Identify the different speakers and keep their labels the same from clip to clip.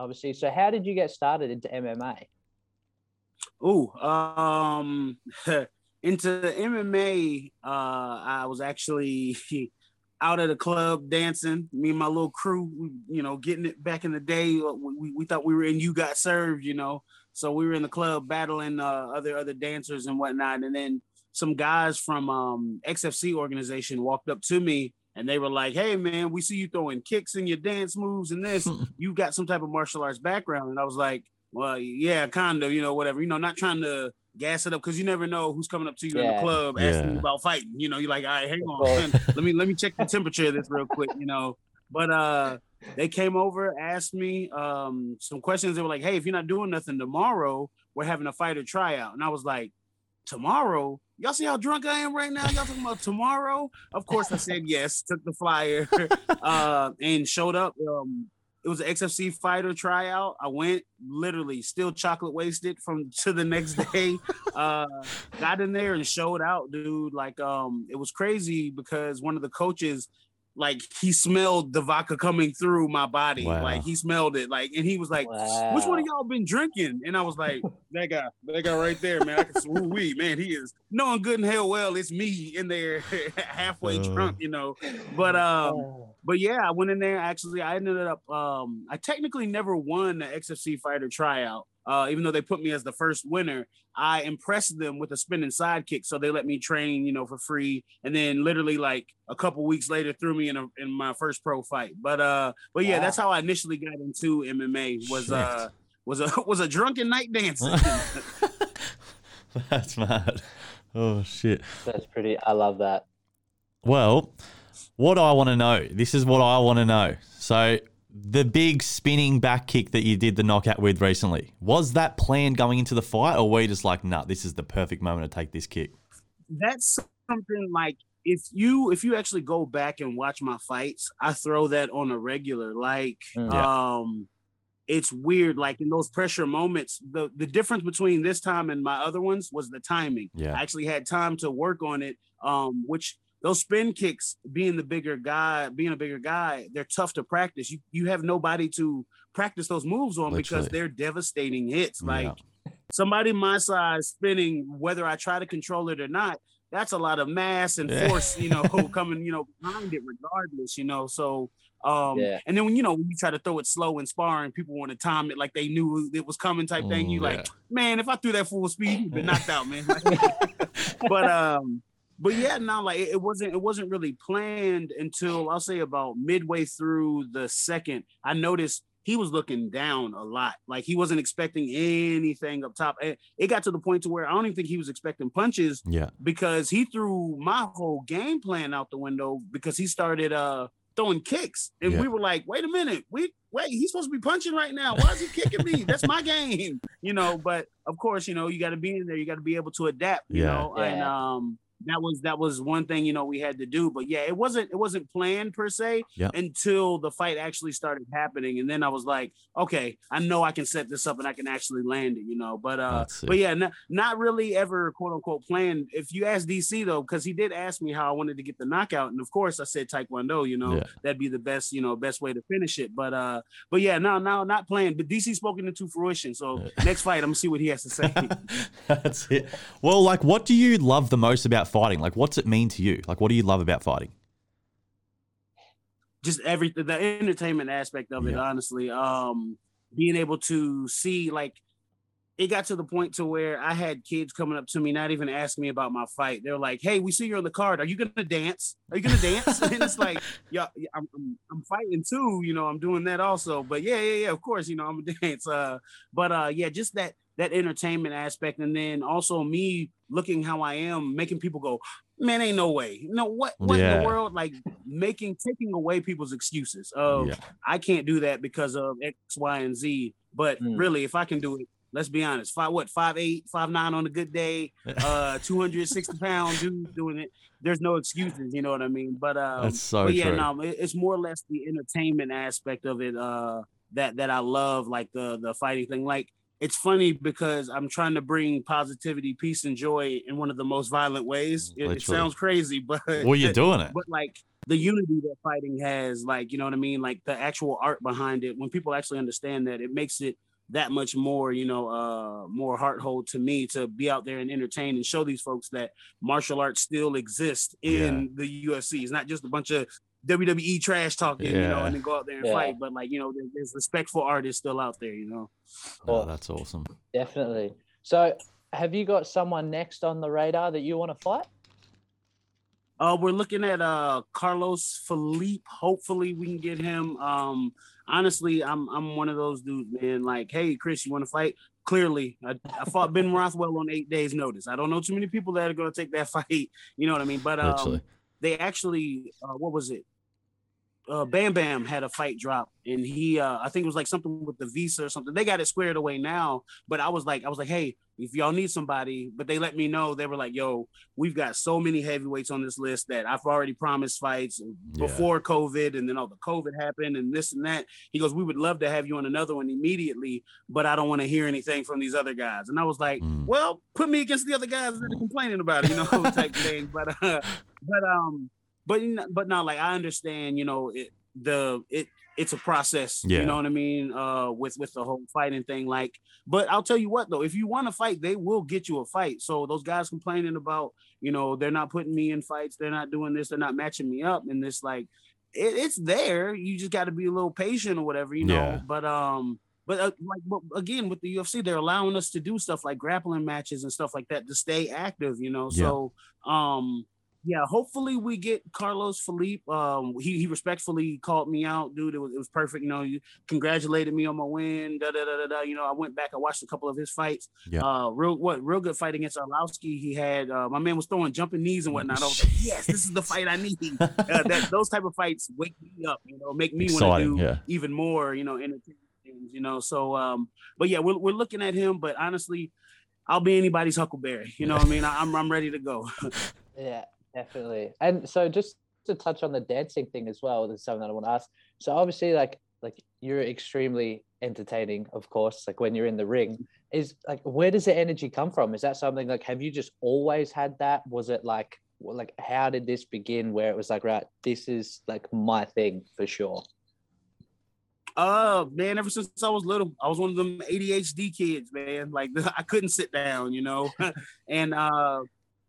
Speaker 1: obviously. So how did you get started into MMA?
Speaker 2: Ooh, um, into MMA, uh, I was actually out at a club dancing. Me and my little crew, you know, getting it back in the day. uh, We, we thought we were in You Got Served, you know. So we were in the club battling uh, other other dancers and whatnot. And then some guys from um, XFC organization walked up to me and they were like, "Hey, man, we see you throwing kicks in your dance moves and this. You've got some type of martial arts background." And I was like, "Well, yeah, kind of, you know, whatever. You know, not trying to." Gas it up because you never know who's coming up to you in the club asking you
Speaker 3: Yeah.
Speaker 2: about fighting. You know, you're like, all right, hang on, man. let me let me check the temperature of this real quick. You know, but uh, they came over, asked me um some questions. They were like, "Hey, if you're not doing nothing tomorrow, we're having a fighter tryout." And I was like, "Tomorrow? Y'all see how drunk I am right now? Y'all talking about tomorrow?" Of course, I said yes. Took the flyer uh, and showed up. Um, it was an XFC fighter tryout. I went literally still chocolate wasted from to the next day. uh, got in there and showed out, dude. Like, um, it was crazy because one of the coaches, like, he smelled the vodka coming through my body.
Speaker 3: Wow.
Speaker 2: Like, he smelled it. Like, and he was like, "Which one of y'all been drinking?" And I was like, "That guy, that guy right there, man. I can ooh wee, man. He is knowing good and hell well it's me in there, halfway
Speaker 3: Oh.
Speaker 2: drunk, you know." But um,
Speaker 1: Oh,
Speaker 2: but yeah, I went in there. Actually, I ended up. Um, I technically never won the XFC fighter tryout. Uh, even though they put me as the first winner, I impressed them with a spinning sidekick, so they let me train, you know, for free. And then literally like a couple weeks later, threw me in a, in my first pro fight. But uh, but yeah,
Speaker 1: Wow.
Speaker 2: that's how I initially got into MMA. Was
Speaker 3: Shit.
Speaker 2: uh, was a was a drunken night dancing.
Speaker 3: That's mad. Oh shit.
Speaker 1: that's pretty. I love that.
Speaker 3: Well, what I want to know. This is what I want to know. So the big spinning back kick that you did the knockout with recently was that planned going into the fight, or were you just like, nah, this is the perfect moment to take this kick?
Speaker 2: that's something like if you if you actually go back and watch my fights, I throw that on a regular. Like
Speaker 1: Mm.
Speaker 2: um it's weird. Like in those pressure moments, the the difference between this time and my other ones was the timing.
Speaker 3: Yeah.
Speaker 2: I actually had time to work on it. Um, which those spin kicks, being the bigger guy, being a bigger guy, they're tough to practice. You you have nobody to practice those moves on because they're devastating hits.
Speaker 3: Yeah.
Speaker 2: Like somebody my size spinning, whether I try to control it or not, that's a lot of mass and
Speaker 3: Yeah.
Speaker 2: force, you know, coming, you know, behind it regardless, you know. So um
Speaker 1: Yeah.
Speaker 2: and then when you know when you try to throw it slow and sparring, people want to time it like they knew it was coming type thing. You
Speaker 3: Mm,
Speaker 2: like, man, if I threw that full speed, you'd been knocked out, man. but um but yeah, no, like it, it wasn't it wasn't really planned until I'll say about midway through the second. I noticed he was looking down a lot. Like he wasn't expecting anything up top. It, it got to the point to where I don't even think he was expecting punches
Speaker 3: Yeah.
Speaker 2: because he threw my whole game plan out the window because he started uh throwing kicks. And
Speaker 3: Yeah.
Speaker 2: we were like, wait a minute, we wait, he's supposed to be punching right now. Why is he kicking me? That's my game. You know, but of course, you know, you gotta be in there, you gotta be able to adapt, you
Speaker 3: Yeah.
Speaker 2: know, and um that was that was one thing you know we had to do but yeah it wasn't it wasn't planned per se until the fight actually started happening and then i was like okay i know i can set this up and i can actually land it you know but uh but yeah not, not really ever quote unquote planned if you ask dc though because he did ask me how i wanted to get the knockout and of course i said taekwondo you know
Speaker 3: Yeah.
Speaker 2: that'd be the best you know best way to finish it but uh but yeah no no not planned but dc spoken into fruition so
Speaker 3: Yeah.
Speaker 2: next fight i'm gonna see what he has to say
Speaker 3: That's it. Well, like, what do you love the most about fighting? Like, what's it mean to you? Like, what do you love about fighting?
Speaker 2: just everything the entertainment aspect of it honestly um being able to see like it got to the point to where I had kids coming up to me, not even asking me about my fight. They're like, "Hey, we see you're on the card. Are you gonna dance? Are you gonna dance?" and it's like, "Yeah, yeah, I'm, I'm, I'm fighting too. You know, I'm doing that also. But yeah, yeah, yeah. Of course, you know, I'm a dance. Uh, but uh, yeah, just that that entertainment aspect, and then also me looking how I am, making people go, "Man, ain't no way. No, what? What in the world? Like making taking away people's excuses of
Speaker 3: Yeah.
Speaker 2: I can't do that because of X, Y, and Z. But
Speaker 1: Mm.
Speaker 2: really, if I can do it, let's be honest, five what five eight, five nine on a good day, uh, two hundred sixty pound dude doing it. There's no excuses, you know what I mean? But um,
Speaker 3: That's so
Speaker 2: but yeah,
Speaker 3: true.
Speaker 2: no, it's more or less the entertainment aspect of it uh, that that I love, like the the fighting thing. Like it's funny because I'm trying to bring positivity, peace, and joy in one of the most violent ways. It, it sounds crazy, but
Speaker 3: Well, you're doing it.
Speaker 2: but like the unity that fighting has, like you know what I mean, like the actual art behind it. When people actually understand that, it makes it that much more, you know, uh, more heart hold to me to be out there and entertain and show these folks that martial arts still exists in the UFC. It's not just a bunch of WWE trash talking, you know, and then go out there and
Speaker 1: Yeah.
Speaker 2: fight. But like, you know, there- there's respectful artists still out there, you know.
Speaker 3: Oh, that's awesome.
Speaker 1: Definitely. So, have you got someone next on the radar that you want to fight?
Speaker 2: Uh, we're looking at uh Carlos Felipe. Hopefully, we can get him. Um, honestly, I'm I'm one of those dudes, man. Like, hey, Chris, you want to fight? Clearly, I, I fought Ben Rothwell on eight days' notice. I don't know too many people that are going to take that fight. You know what I mean? But um, they actually, uh, what was it? Uh, Bam Bam had a fight drop, and he, uh, I think it was like something with the visa or something. They got it squared away now, but I was like, I was like, hey, if y'all need somebody, but they let me know they were like, yo, we've got so many heavyweights on this list that I've already promised fights
Speaker 3: Yeah.
Speaker 2: before COVID, and then all the COVID happened, and this and that. He goes, we would love to have you on another one immediately, but I don't want to hear anything from these other guys. And I was like,
Speaker 3: Mm.
Speaker 2: well, put me against the other guys that are complaining about it, you know, type thing. But uh, but um, but but not like I understand, you know, it the it it's a process,
Speaker 3: Yeah.
Speaker 2: you know what I mean, uh, with with the whole fighting thing. Like, but I'll tell you what though, if you want to fight, they will get you a fight. So those guys complaining about, you know, they're not putting me in fights, they're not doing this, they're not matching me up, and this like, it, it's there. You just got to be a little patient or whatever, you know.
Speaker 3: Yeah.
Speaker 2: But um. But uh, like but again with the UFC, they're allowing us to do stuff like grappling matches and stuff like that to stay active, you know.
Speaker 3: Yeah.
Speaker 2: So um yeah, hopefully we get Carlos Felipe. Um, he, he respectfully called me out, dude. It was, it was perfect. You know, you congratulated me on my win. Da, da, da, da, da. You know, I went back, I watched a couple of his fights.
Speaker 3: Yeah.
Speaker 2: Uh, real what real good fight against Arlovsky. He had uh, my man was throwing jumping knees and whatnot. I was like, yes, this is the fight I need. Uh, that those type of fights wake me up. You know, make me want to do
Speaker 3: yeah.
Speaker 2: even more. You know, entertaining things. You know, so um, but yeah, we're we're looking at him. But honestly, I'll be anybody's Huckleberry. You know what I mean? I- I'm I'm ready to go.
Speaker 1: Yeah, definitely. And so just to touch on the dancing thing as well, there's something that I want to ask. So obviously, like like you're extremely entertaining, of course. Like when you're in the ring, is like where does the energy come from? Is that something like have you just always had that? Was it like like how did this begin? Where it was like right, this is like my thing for sure.
Speaker 2: Uh man, ever since I was little, I was one of them ADHD kids, man. Like I couldn't sit down, you know. and uh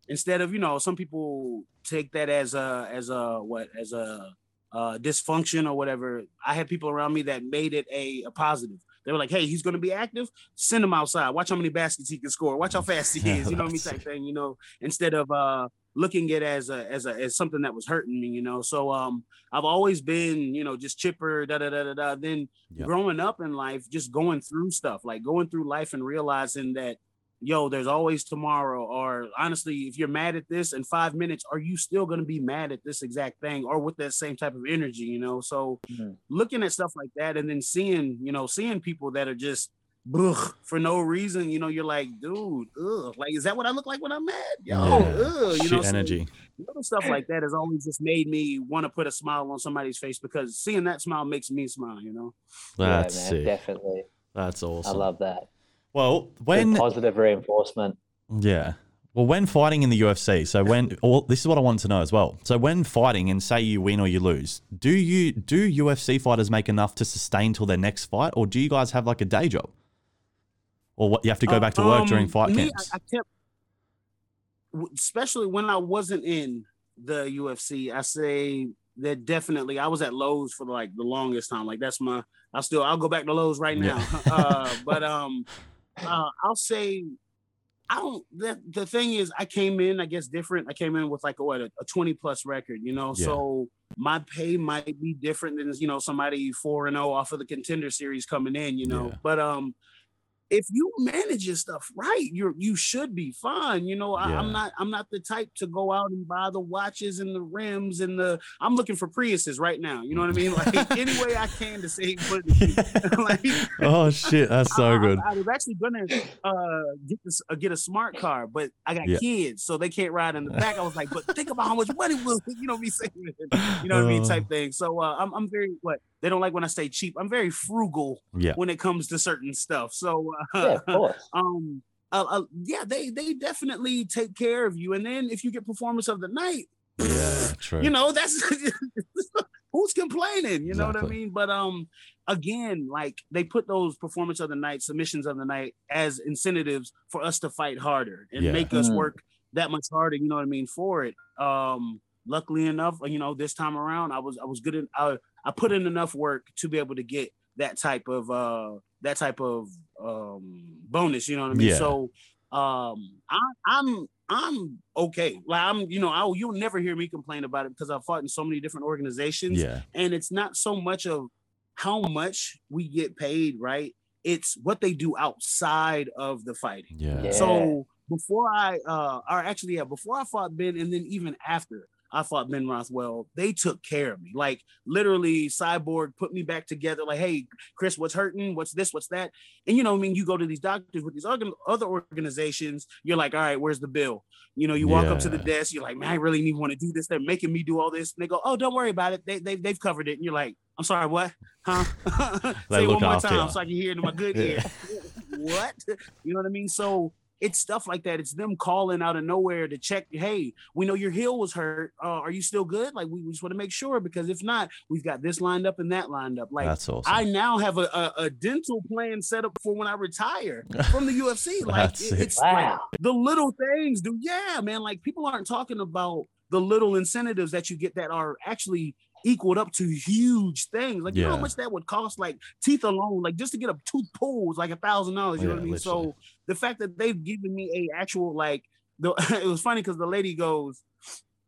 Speaker 2: instead of, you know, some people take that as a as a what as a uh dysfunction or whatever. I had people around me that made it a, a positive. They were like, hey, he's gonna be active, send him outside. Watch how many baskets he can score, watch how fast he is, you know what I mean? Type thing, you know, instead of uh looking at it as a as a as something that was hurting me, you know. So um I've always been, you know, just chipper, da da da da da. Then
Speaker 3: Yep.
Speaker 2: growing up in life, just going through stuff, like going through life and realizing that, yo, there's always tomorrow. Or honestly, if you're mad at this in five minutes, are you still gonna be mad at this exact thing or with that same type of energy, you know? So
Speaker 1: Mhm.
Speaker 2: looking at stuff like that and then seeing, you know, seeing people that are just ugh, for no reason, you know, you're like, dude, ugh, like, is that what I look like when I'm mad? Yo,
Speaker 3: Yeah.
Speaker 2: ugh, you
Speaker 3: Shit
Speaker 2: know, so-
Speaker 3: energy.
Speaker 2: little stuff like that has always just made me want to put a smile on somebody's face because seeing that smile makes me smile, you know.
Speaker 3: That's
Speaker 1: yeah, man, definitely.
Speaker 3: That's awesome.
Speaker 1: I love that.
Speaker 3: Well,
Speaker 1: Good
Speaker 3: when
Speaker 1: positive reinforcement.
Speaker 3: Yeah. Well, when fighting in the UFC, so when well, this is what I wanted to know as well. So when fighting and say you win or you lose, do you do UFC fighters make enough to sustain till their next fight, or do you guys have like a day job, or what you have to go back to work during
Speaker 2: Um,
Speaker 3: fight
Speaker 2: me,
Speaker 3: camps?
Speaker 2: I, I kept, especially when I wasn't in the UFC. I say that definitely I was at Lowe's for like the longest time. Like that's my. I still I'll go back to Lowe's right now.
Speaker 3: Yeah.
Speaker 2: uh, but um, uh, I'll say. I don't. The, the thing is, I came in, I guess, different. I came in with like a, what a, a twenty plus record, you know.
Speaker 3: Yeah.
Speaker 2: So my pay might be different than you know somebody four and zero off of the contender series coming in, you know.
Speaker 3: Yeah.
Speaker 2: But um, if you manage your stuff right, you're you should be fine. You know, I,
Speaker 3: Yeah.
Speaker 2: I'm not I'm not the type to go out and buy the watches and the rims and the. I'm looking for Priuses right now. You know what I mean? Like any way I can to save money. like,
Speaker 3: oh shit, that's so
Speaker 2: I, I-
Speaker 3: good.
Speaker 2: I, was actually gonna uh, get this uh, get a smart car, but I got
Speaker 3: Yeah.
Speaker 2: kids, so they can't ride in the back. I was like, but think about how much money will you know me saving, you know what I mean, type thing. So uh, I'm I'm very what they don't like when I say cheap. I'm very frugal
Speaker 3: Yeah.
Speaker 2: when it comes to certain stuff. So uh,
Speaker 1: Yeah, of course.
Speaker 2: um uh, uh, yeah they they definitely take care of you and then if you get performance of the night
Speaker 3: Yeah, true.
Speaker 2: you know that's who's complaining you know what i mean but um again like they put those performance of the night submissions of the night as incentives for us to fight harder and
Speaker 3: Yeah.
Speaker 2: make us
Speaker 1: Mm.
Speaker 2: work that much harder you know what i mean for it um luckily enough you know this time around i was i was good in i, I put in enough work to be able to get that type of uh that type of um bonus you know what i mean?
Speaker 3: Yeah.
Speaker 2: so um I, i'm i'm okay. Like i'm you know I, you'll never hear me complain about it because i've fought in so many different organizations
Speaker 3: yeah,
Speaker 2: and it's not so much of how much we get paid right? It's what they do outside of the fighting.
Speaker 3: Yeah,
Speaker 1: Yeah.
Speaker 2: so before I, uh, or actually, yeah, before I fought Ben, and then even after I fought Ben Rothwell, they took care of me. Like literally, Cyborg put me back together. Like, hey, Chris, what's hurting? What's this? What's that? And you know, I mean, you go to these doctors with these other organizations. You're like, all right, where's the bill? You know, you walk up to the desk. You're like, man, I really even want to do this. They're making me do all this. And they go, oh, don't worry about it. They they they've covered it. And you're like, I'm sorry, what? Huh? Say it one more time
Speaker 3: you.
Speaker 2: so I can hear it in my good ear. what? You know what I mean? So it's stuff like that. It's them calling out of nowhere to check. Hey, we know your heel was hurt. Uh, are you still good? Like we, we just want to make sure because if not, we've got this lined up and that lined up. Like
Speaker 3: that's awesome.
Speaker 2: I now have a, a, a dental plan set up for when I retire from the UFC. Like
Speaker 3: That's
Speaker 2: it-
Speaker 3: it.
Speaker 2: it's like
Speaker 1: Wow.
Speaker 2: the little things, dude. Yeah, man. Like people aren't talking about the little incentives that you get that are actually equaled up to huge things. Like you know how much that would cost, like teeth alone, like just to get a tooth pulled like a thousand dollars. You know what I mean? So the fact that they've given me a actual like the it was funny because the lady goes,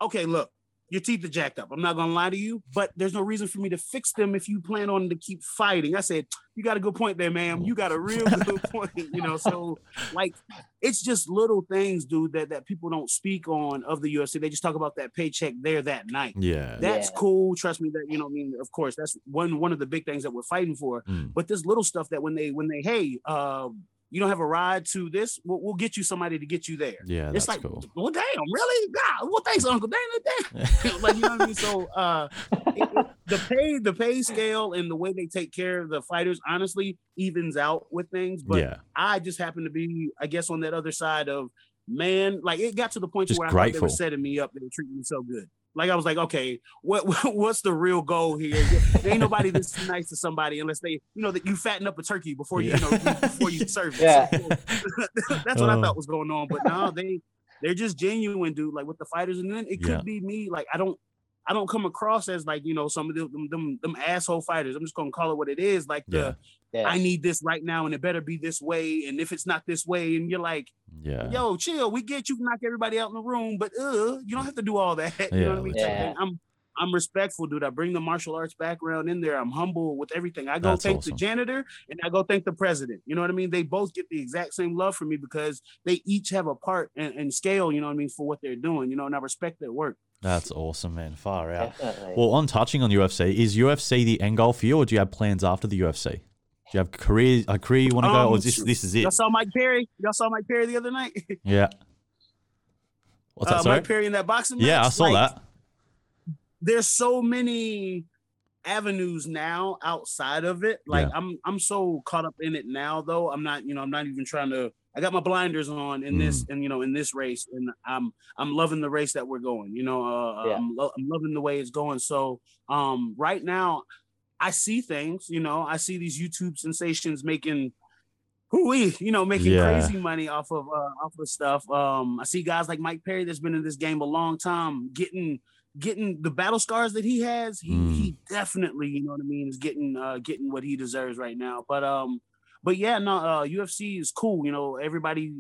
Speaker 2: Okay, look, your teeth are jacked up. I'm not gonna lie to you, but there's no reason for me to fix them if you plan on to keep fighting. I said, You got a good point there, ma'am. You got a real good point, you know. So like it's just little things, dude, that, that people don't speak on of the UFC. They just talk about that paycheck there that night.
Speaker 3: yeah,
Speaker 2: That's
Speaker 1: Yeah.
Speaker 2: cool. Trust me that you know, I mean, of course, that's one one of the big things that we're fighting for.
Speaker 3: Mm.
Speaker 2: But this little stuff that when they when they hey, uh, you don't have a ride to this, we'll, we'll get you somebody to get you there.
Speaker 3: yeah.
Speaker 2: it's
Speaker 3: That's
Speaker 2: like,
Speaker 3: cool.
Speaker 2: well, damn, really? God, well, thanks, Uncle. Damn, damn. like you know what I mean. So uh, it- the pay the pay scale and the way they take care of the fighters honestly evens out with things. But
Speaker 3: yeah,
Speaker 2: I just happen to be, I guess, on that other side of man. Like it got to the point
Speaker 3: Just
Speaker 2: where I thought they were setting me up. They were treating me so good. Like I was like, okay, what what's the real goal here? There ain't nobody this nice to somebody unless they, you know, that you fatten up a turkey before you, you know, before you serve it.
Speaker 1: Yeah.
Speaker 2: So, that's what I
Speaker 3: Oh.
Speaker 2: thought was going on. But no, they they're just genuine, dude. Like with the fighters, and then it could
Speaker 3: Yeah.
Speaker 2: be me. Like I don't. I don't come across as like you know some of them them, them, them asshole fighters. I'm just gonna call it what it is. Like
Speaker 3: Yeah.
Speaker 2: the
Speaker 1: Yeah.
Speaker 2: I need this right now, and it better be this way. And if it's not this way, and you're like,
Speaker 3: yeah,
Speaker 2: yo, chill, we get you knock everybody out in the room, but uh, you don't have to do all that. You
Speaker 3: Yeah,
Speaker 2: know what I mean? Type
Speaker 1: literally.
Speaker 2: thing. I'm I'm respectful, dude. I bring the martial arts background in there. I'm humble with everything. I go
Speaker 3: That's
Speaker 2: thank
Speaker 3: awesome.
Speaker 2: the janitor and I go thank the president. You know what I mean? They both get the exact same love from me because they each have a part and, and scale, you know what I mean, for what they're doing, you know, and I respect their work.
Speaker 3: That's awesome, man. Far out.
Speaker 1: Definitely.
Speaker 3: Well, on touching on UFC, is UFC the end goal for you, or do you have plans after the UFC? Do you have career a career you want to go, or
Speaker 2: Um,
Speaker 3: is this this is it?
Speaker 2: Y'all saw Mike Perry? Y'all saw Mike Perry the other night?
Speaker 3: Yeah. What's that?
Speaker 2: uh,
Speaker 3: sorry?
Speaker 2: Mike Perry in that boxing match?
Speaker 3: Yeah,
Speaker 2: match?
Speaker 3: I saw
Speaker 2: Like,
Speaker 3: that.
Speaker 2: there's so many avenues now outside of it. Like
Speaker 3: Yeah.
Speaker 2: I'm I'm so caught up in it now though. I'm not, you know, I'm not even trying to I got my blinders on in
Speaker 3: Mm.
Speaker 2: this and you know in this race and I'm I'm loving the race that we're going. You know, uh,
Speaker 1: Yeah.
Speaker 2: I'm, lo- I'm loving the way it's going. So um right now I see things, you know, I see these YouTube sensations making who we, you know, making
Speaker 3: Yeah.
Speaker 2: crazy money off of uh, off of stuff. Um, I see guys like Mike Perry that's been in this game a long time, getting getting the battle scars that he has. He
Speaker 3: Mm.
Speaker 2: he definitely, you know what I mean, is getting uh getting what he deserves right now. But um, but yeah, no, uh, UFC is cool. You know, everybody.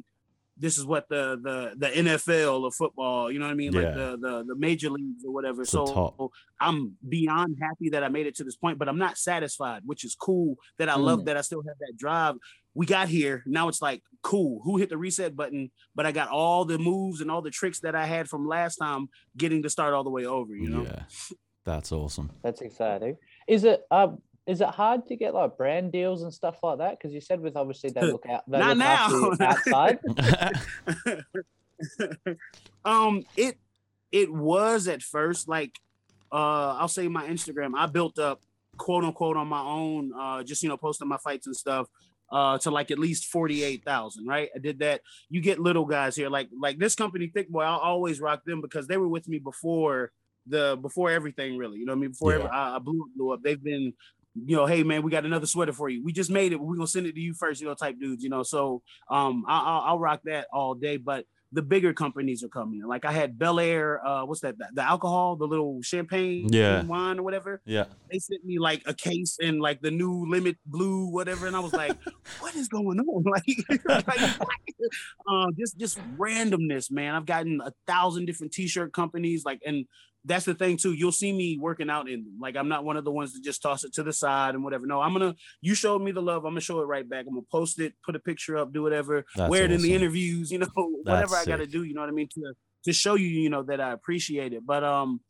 Speaker 2: This is what the the the NFL of football, you know what I mean,
Speaker 3: Yeah.
Speaker 2: like the the the major leagues or whatever.
Speaker 3: It's
Speaker 2: so
Speaker 3: top.
Speaker 2: I'm beyond happy that I made it to this point, but I'm not satisfied, which is cool. That I love
Speaker 1: Mm.
Speaker 2: that I still have that drive. We got here. Now it's like cool. Who hit the reset button? But I got all the moves and all the tricks that I had from last time getting to start all the way over. You know.
Speaker 3: Yeah. That's awesome.
Speaker 1: That's exciting. Is it um is it hard to get like brand deals and stuff like that? Because you said with obviously they look out they
Speaker 2: Not
Speaker 1: look
Speaker 2: now.
Speaker 1: outside.
Speaker 2: um, it it was at first like uh I'll say my Instagram. I built up quote unquote on my own, uh, just you know, posting my fights and stuff. uh, to like at least 48,000, right? I did that. You get little guys here, like like this company, Thick Boy, I'll always rock them because they were with me before the before everything really. You know what I mean? Before
Speaker 3: Yeah.
Speaker 2: ever, I, I blew, blew up. They've been, you know, hey man, we got another sweater for you. We just made it, we're gonna send it to you first, you know, type dudes, you know. So um I, I'll, I'll rock that all day, but the bigger companies are coming. Like I had Belaire, uh, what's that? The, the alcohol, the little champagne,
Speaker 3: Yeah.
Speaker 2: wine or whatever
Speaker 3: Yeah.
Speaker 2: they sent me like a case and like the new limit blue whatever and i was like what is going on like, like uh, just just randomness man i've gotten a thousand different t-shirt companies like and that's the thing too. You'll see me working out in them. Like i'm not one of the ones that just toss it to the side and whatever. No i'm gonna you showed me the love i'm gonna show it right back. I'm gonna post it put a picture up do whatever
Speaker 3: That's
Speaker 2: wear it in the interviews you know whatever i gotta
Speaker 3: sick.
Speaker 2: do you know what i mean to to show you you know that i appreciate it. But um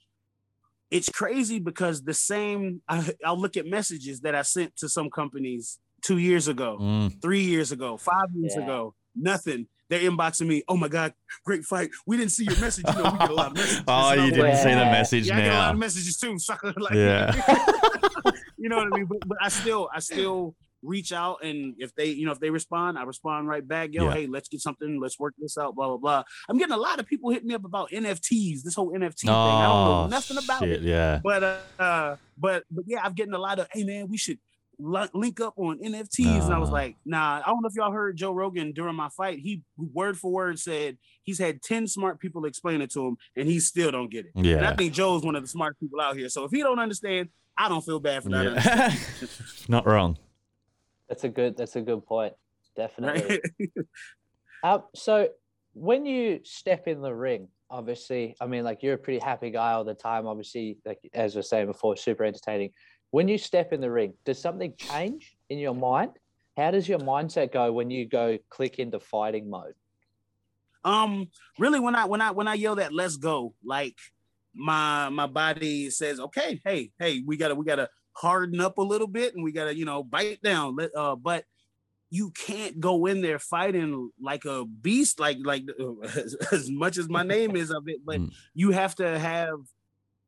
Speaker 2: it's crazy because the same I, i'll look at messages that i sent to some companies two years ago
Speaker 3: Mm.
Speaker 2: three years ago five years
Speaker 1: Yeah.
Speaker 2: ago nothing they're inboxing me oh my god great fight we didn't see your message you know we get a lot of messages
Speaker 3: oh, you didn't
Speaker 2: like,
Speaker 3: see the message
Speaker 2: yeah, I get a lot of messages too, sucker. Like,
Speaker 3: Yeah.
Speaker 2: you know what I mean? But, but I still, I still reach out, and if they, you know, if they respond, I respond right back. Yo,
Speaker 3: Yeah.
Speaker 2: hey, let's get something. Let's work this out. Blah blah blah. I'm getting a lot of people hitting me up about NFTs. This whole NFT thing. I don't know
Speaker 3: Oh,
Speaker 2: nothing about
Speaker 3: shit,
Speaker 2: it.
Speaker 3: yeah.
Speaker 2: But uh, uh, but but yeah, I'm getting a lot of. Hey man, we should link up on NFTs. And I was like, nah. I don't know if y'all heard Joe Rogan during my fight. He word for word said he's had ten smart people explain it to him, and he still don't get it. And I think Joe's one of the smart people out here. So if he don't understand, I don't feel bad for that.
Speaker 3: yeah. Not wrong.
Speaker 1: That's a good. That's a good point. Definitely.
Speaker 2: Right?
Speaker 1: Um, so when you step in the ring, obviously, I mean, like you're a pretty happy guy all the time. Obviously, like as we are saying before, super entertaining. When you step in the ring, does something change in your mind? How does your mindset go when you go click into fighting mode?
Speaker 2: um, really, when I when I when I yell that "Let's go," like my my body says, "Okay, hey, hey, we gotta we gotta harden up a little bit, and we gotta you know bite down." Let, uh, but you can't go in there fighting like a beast, like like as, as much as my name is of it, but
Speaker 3: Mm.
Speaker 2: you have to have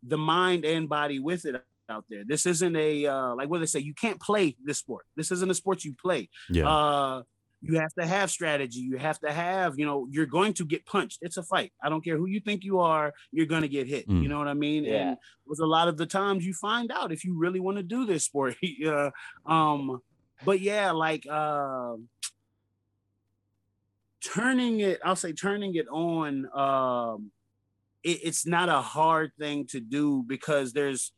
Speaker 2: the mind and body with it out there. This isn't a uh, like what they say. You can't play this sport. This isn't a sport you play.
Speaker 3: Yeah.
Speaker 2: Uh, you have to have strategy. You have to have, you know, you're going to get punched. It's a fight. I don't care who you think you are, you're going to get hit.
Speaker 3: Mm.
Speaker 2: You know what I mean?
Speaker 1: Yeah.
Speaker 2: And with a lot of the times you find out if you really want to do this sport. uh, um, but yeah, like uh, turning it, I'll say turning it on. Um, it, it's not a hard thing to do because there's,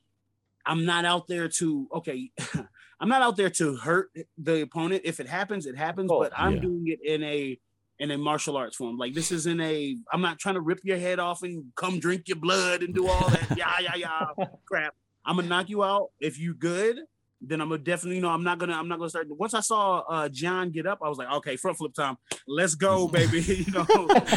Speaker 2: I'm not out there to, okay, I'm not out there to hurt the opponent. If it happens, it happens.
Speaker 1: course.
Speaker 2: But I'm
Speaker 3: Yeah.
Speaker 2: doing it in a in a martial arts form. Like this isn't a. I'm not trying to rip your head off and come drink your blood and do all that. yeah, yeah, yeah, crap. I'm gonna knock you out. If you good, then I'm gonna definitely. You know, I'm not gonna. I'm not gonna start. Once I saw uh Gian get up, I was like, okay, front flip time. Let's go, baby. you know.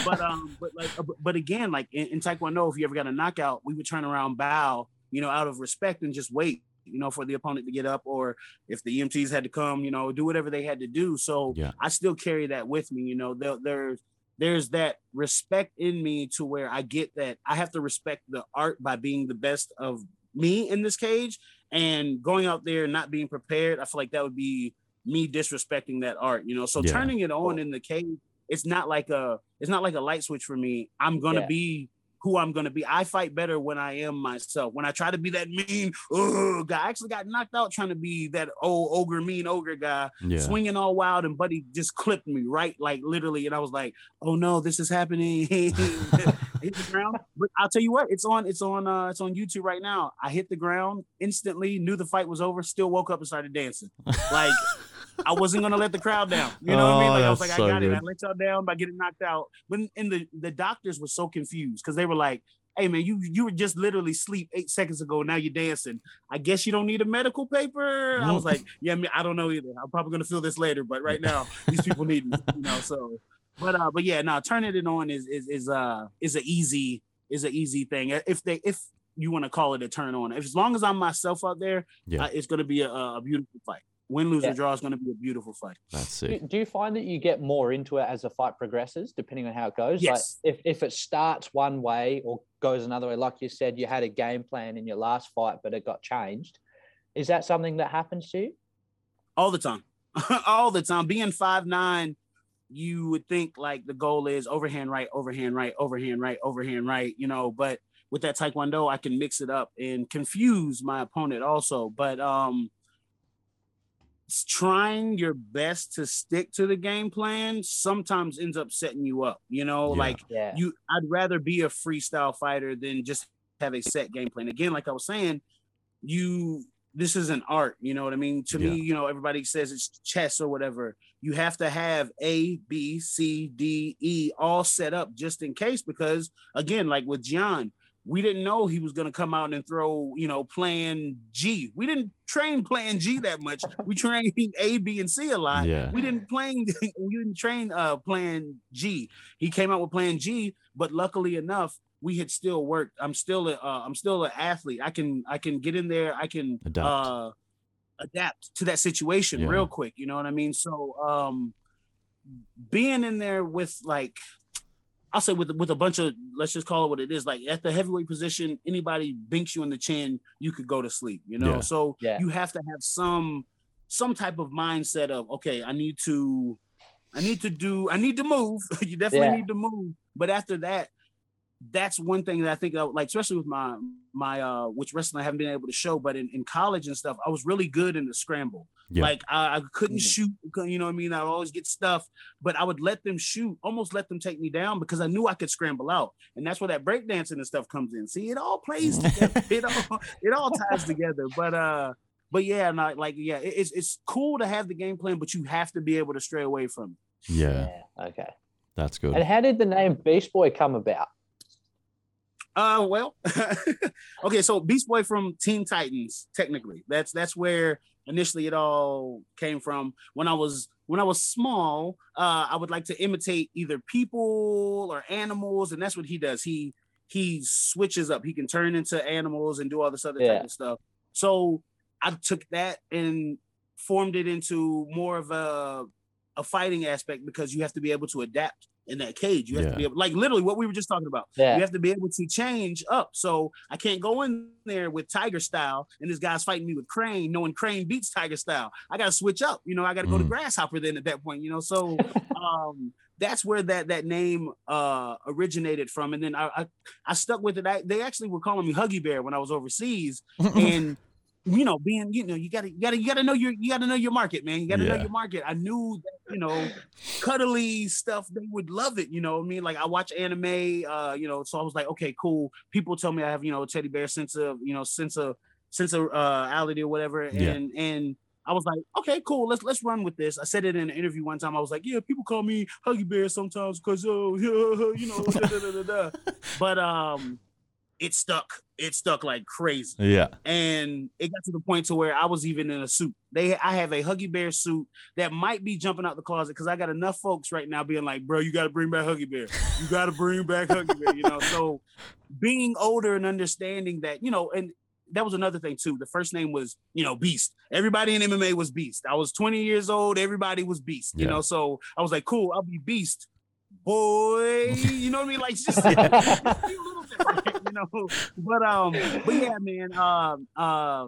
Speaker 2: But um, but like, uh, but- but again, like in, in Taekwondo, if you ever got a knockout, we would turn around, bow, you know, out of respect and just wait you know, for the opponent to get up, or if the EMTs had to come, you know, do whatever they had to do. So
Speaker 3: Yeah.
Speaker 2: I still carry that with me. You know, there, there's there's that respect in me to where I get that I have to respect the art by being the best of me in this cage and going out there and not being prepared. I feel like that would be me disrespecting that art. You know, so
Speaker 3: Yeah.
Speaker 2: turning it on in the cage, it's not like a it's not like a light switch for me. I'm gonna
Speaker 1: Yeah.
Speaker 2: be who I'm gonna be. I fight better when I am myself. When I try to be that mean ugh, guy, I actually got knocked out trying to be that old ogre, mean ogre guy,
Speaker 3: Yeah.
Speaker 2: swinging all wild, and Buddy just clipped me right, like literally, and I was like, "Oh no, this is happening." hit the ground, but I'll tell you what, it's on, it's on, uh, it's on YouTube right now. I hit the ground instantly, knew the fight was over, still woke up and started dancing, like. I wasn't gonna let the crowd down. You know what I mean?
Speaker 3: Oh,
Speaker 2: Like I was like,
Speaker 3: so
Speaker 2: I got it. I let y'all down by getting knocked out. But and the the doctors were so confused because they were like, "Hey man, you you were just literally sleep eight seconds ago. Now you're dancing. I guess you don't need a medical paper." I was like, "Yeah, I, mean, I don't know either. I'm probably gonna feel this later, but right now these people need me." You know, so. But uh, but yeah, no, turning it on is is is uh is a easy is an easy thing. If they if you want to call it a turn on, if as long as I'm myself out there,
Speaker 3: Yeah.
Speaker 2: uh, it's gonna be a, a beautiful fight. Win, lose,
Speaker 1: Yeah.
Speaker 2: or draw is gonna be a beautiful fight.
Speaker 3: That's
Speaker 1: Do, do you find that you get more into it as the fight progresses, depending on how it goes?
Speaker 2: Yes.
Speaker 1: Like if, if it starts one way or goes another way, like you said, you had a game plan in your last fight, but it got changed. Is that something that happens to you?
Speaker 2: all the time all the time. Being five nine, you would think like the goal is overhand right, overhand right, overhand right, overhand right, you know, but with that taekwondo, I can mix it up and confuse my opponent also. But um trying your best to stick to the game plan sometimes ends up setting you up, you know,
Speaker 3: Yeah.
Speaker 2: like
Speaker 1: Yeah.
Speaker 2: you I'd rather be a freestyle fighter than just have a set game plan. Again, like I was saying, you this is an art, you know what I mean? To me, you know, everybody says it's chess or whatever. You have to have A, B, C, D, E all set up just in case, because again, like with Gian, we didn't know he was gonna come out and throw, you know, plan G. We didn't train plan G that much. We trained A, B, and C a lot.
Speaker 3: Yeah.
Speaker 2: We didn't plan we didn't train uh plan G. He came out with plan G, but luckily enough, we had still worked. I'm still a uh, I'm still an athlete. I can I can get in there. I can
Speaker 3: Adapt.
Speaker 2: uh adapt to that situation
Speaker 3: Yeah.
Speaker 2: real quick. You know what I mean? So um being in there with like I'll say with with a bunch of let's just call it what it is. Like at the heavyweight position, anybody binks you in the chin, you could go to sleep. You know,
Speaker 3: Yeah.
Speaker 2: so
Speaker 1: Yeah.
Speaker 2: you have to have some some type of mindset of okay, I need to I need to do I need to move. you definitely
Speaker 1: Yeah.
Speaker 2: need to move. But after that, that's one thing that I think I, like, especially with my my uh which wrestling I haven't been able to show, but in, in college and stuff, I was really good in the scramble.
Speaker 3: Yeah.
Speaker 2: Like I, I couldn't
Speaker 1: Mhm.
Speaker 2: shoot, you know what I mean? I'd always get stuff, but I would let them shoot, almost let them take me down because I knew I could scramble out. And that's where that breakdancing and stuff comes in. See, it all plays together. it all it all ties together. But uh but yeah, not like yeah, it- it's it's cool to have the game plan, but you have to be able to stray away from it.
Speaker 3: yeah,
Speaker 1: Yeah. Okay.
Speaker 3: that's good.
Speaker 1: And how did the name Beast Boy come about?
Speaker 2: Uh, well, okay. So Beast Boy from Teen Titans, technically, that's that's where initially it all came from. When I was when I was small, uh, I would like to imitate either people or animals, and that's what he does. He he switches up. He can turn into animals and do all this other
Speaker 1: Yeah.
Speaker 2: type of stuff. So I took that and formed it into more of a a fighting aspect because you have to be able to adapt in that cage. You have
Speaker 3: Yeah.
Speaker 2: to be able, like literally what we were just talking about.
Speaker 1: Yeah.
Speaker 2: You have to be able to change up. So I can't go in there with Tiger style and this guy's fighting me with Crane, knowing Crane beats Tiger style. I got to switch up. You know, I got to go to
Speaker 3: Mm.
Speaker 2: Grasshopper then at that point. You know, so um, that's where that that name uh, originated from. And then I, I I stuck with it. I, they actually were calling me Huggy Bear when I was overseas, and you know, being you know, you gotta you gotta you gotta know your you gotta know your market, man. You gotta know your market. I knew that you know, cuddly stuff they would love it. You know, what I mean, like I watch anime, uh, you know, so I was like, okay, cool. People tell me I have you know a teddy bear sense of you know sense of sense of uh, reality or whatever, and
Speaker 3: Yeah.
Speaker 2: and. I was like, okay, cool. Let's let's run with this. I said it in an interview one time. I was like, yeah, people call me Huggy Bear sometimes because oh, you know, da, da, da. but um, it stuck. It stuck like crazy
Speaker 3: yeah,
Speaker 2: and it got to the point to where I was even in a suit. They, I have a Huggy Bear suit that might be jumping out the closet because I got enough folks right now being like, "Bro, you got to bring back Huggy Bear. You got to bring back Huggy Bear." You know, so being older and understanding that, you know, and that was another thing too. The first name was, you know, Beast. Everybody in MMA was Beast. I was 20 years old. Everybody was Beast. You
Speaker 3: Yeah.
Speaker 2: know, so I was like, "Cool, I'll be Beast." Boy, you know what I mean? Like just
Speaker 1: yeah.
Speaker 2: a little different, you know. But um, but yeah, man. Um, uh,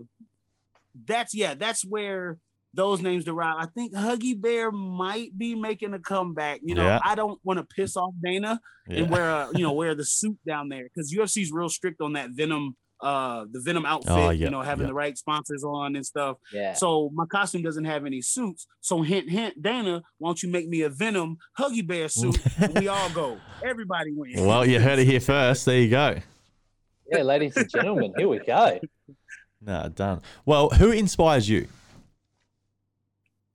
Speaker 2: that's yeah, that's where those names derive. I think Huggy Bear might be making a comeback. You know,
Speaker 3: Yeah.
Speaker 2: I don't want to piss off Dana
Speaker 3: yeah.
Speaker 2: and wear a, you know wear the suit down there because UFC's real strict on that Venom. Uh, the Venom outfit,
Speaker 3: Oh, yeah,
Speaker 2: you know, having
Speaker 3: yeah.
Speaker 2: the right sponsors on and stuff.
Speaker 1: yeah.
Speaker 2: So my costume doesn't have any suits. So hint, hint, Dana, why don't you make me a Venom Huggy Bear suit? we all go. Everybody wins.
Speaker 3: Well, you heard it here first. There you go.
Speaker 1: Yeah, ladies and gentlemen, here we go.
Speaker 3: No, done. Well, who inspires you?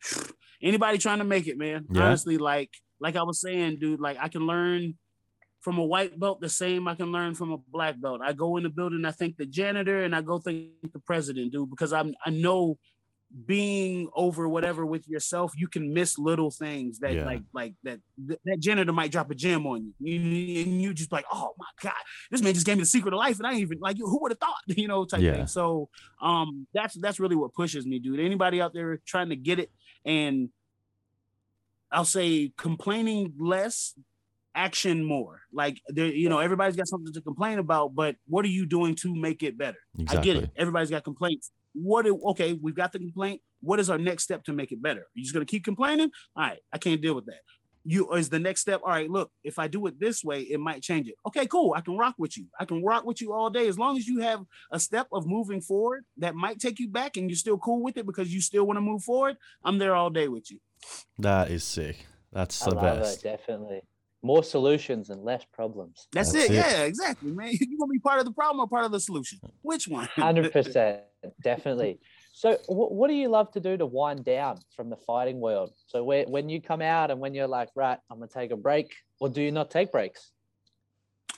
Speaker 2: anybody trying to make it, man.
Speaker 3: Yeah.
Speaker 2: Honestly, like like I was saying, dude, like I can learn from a white belt the same I can learn from a black belt. I go in the building, I think the janitor, and I go think the president, dude, because I'm I know being over whatever with yourself, you can miss little things that
Speaker 3: Yeah.
Speaker 2: like like that that janitor might drop a gem on you. and you just like, oh my god, this man just gave me the secret of life, and I ain't even like who would have thought, you know, type
Speaker 3: Yeah.
Speaker 2: thing. So um that's that's really what pushes me, dude. Anybody out there trying to get it and I'll say complaining less, action more. Like there, you know, everybody's got something to complain about, but what are you doing to make it better? I get it. Everybody's got complaints. what? It, okay, we've got the complaint. What is our next step to make it better? Are you just gonna keep complaining? All right, I can't deal with that. You is the next step. All right, look, if I do it this way, it might change it. Okay, cool. I can rock with you. I can rock with you all day as long as you have a step of moving forward that might take you back, and you're still cool with it because you still want to move forward. I'm there all day with you.
Speaker 3: That is sick. That's
Speaker 1: I
Speaker 3: the
Speaker 1: love
Speaker 3: best.
Speaker 1: it, definitely. More solutions and less problems.
Speaker 2: That's,
Speaker 3: That's
Speaker 2: it.
Speaker 3: it.
Speaker 2: Yeah, exactly, man. You gonna be part of the problem or part of the solution? Which one?
Speaker 1: Hundred percent, definitely. So, wh- what do you love to do to wind down from the fighting world? So, where, when you come out and when you're like, right, I'm gonna take a break, or do you not take breaks?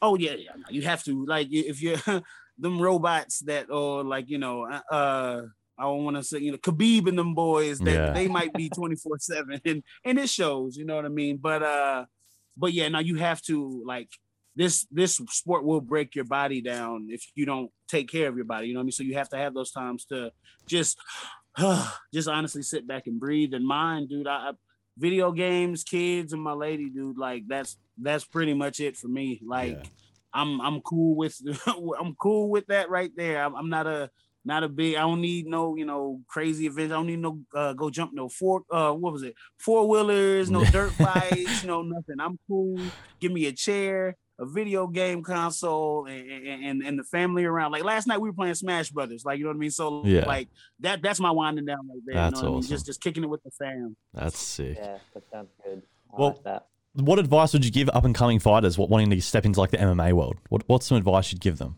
Speaker 2: Oh yeah, yeah. no, You have to like if you're them robots that or like you know uh I don't want to say you know Khabib and them boys that
Speaker 3: Yeah.
Speaker 2: they might be 24 seven and and it shows you know what I mean but uh but yeah now you have to like this this sport will break your body down if you don't take care of your body you know what I mean so you have to have those times to just just honestly sit back and breathe and mind dude I, I video games kids and my lady dude like that's that's pretty much it for me like
Speaker 3: Yeah.
Speaker 2: I'm I'm cool with I'm cool with that right there. I'm, I'm not a not a big. I don't need no you know crazy events. I don't need no uh, go jump no four uh what was it four wheelers, no dirt bikes, no nothing. I'm cool. Give me a chair, a video game console, and and, and the family around. Like last night we were playing Smash Brothers. Like you know what I mean. So
Speaker 3: Yeah.
Speaker 2: like that that's my winding down right there.
Speaker 3: That's
Speaker 2: you know what I mean?
Speaker 3: awesome.
Speaker 2: Just just kicking it with the fam.
Speaker 3: That's sick.
Speaker 1: Yeah, that sounds good. I
Speaker 3: Well,
Speaker 1: like that.
Speaker 3: What advice would you give up and coming fighters what wanting to step into like the MMA world? What what's some advice you'd give them?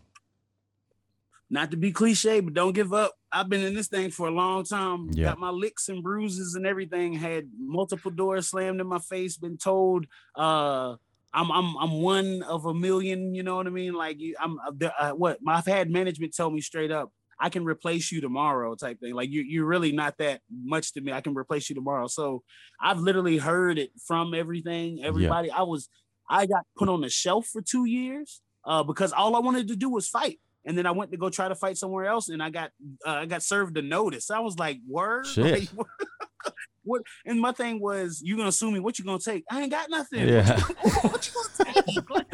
Speaker 2: Not to be cliche, but don't give up. I've been in this thing for a long time.
Speaker 3: Yeah.
Speaker 2: Got my licks and bruises and everything. Had multiple doors slammed in my face. Been told uh, I'm I'm I'm one of a million. You know what I mean? Like you, I'm uh, uh, what I've had management tell me straight up. I can replace you tomorrow, type thing. Like you, you're really not that much to me. I can replace you tomorrow. So I've literally heard it from everything, everybody. I was, I got put on the shelf for two years uh, because all I wanted to do was fight and then I went to go try to fight somewhere else, and I got uh, I got served a notice. I was like, "Word."
Speaker 3: Shit.
Speaker 2: Like, what? And my thing was, you gonna sue me? What you gonna take? I ain't got nothing.
Speaker 3: Yeah.
Speaker 2: what you gonna take? Like,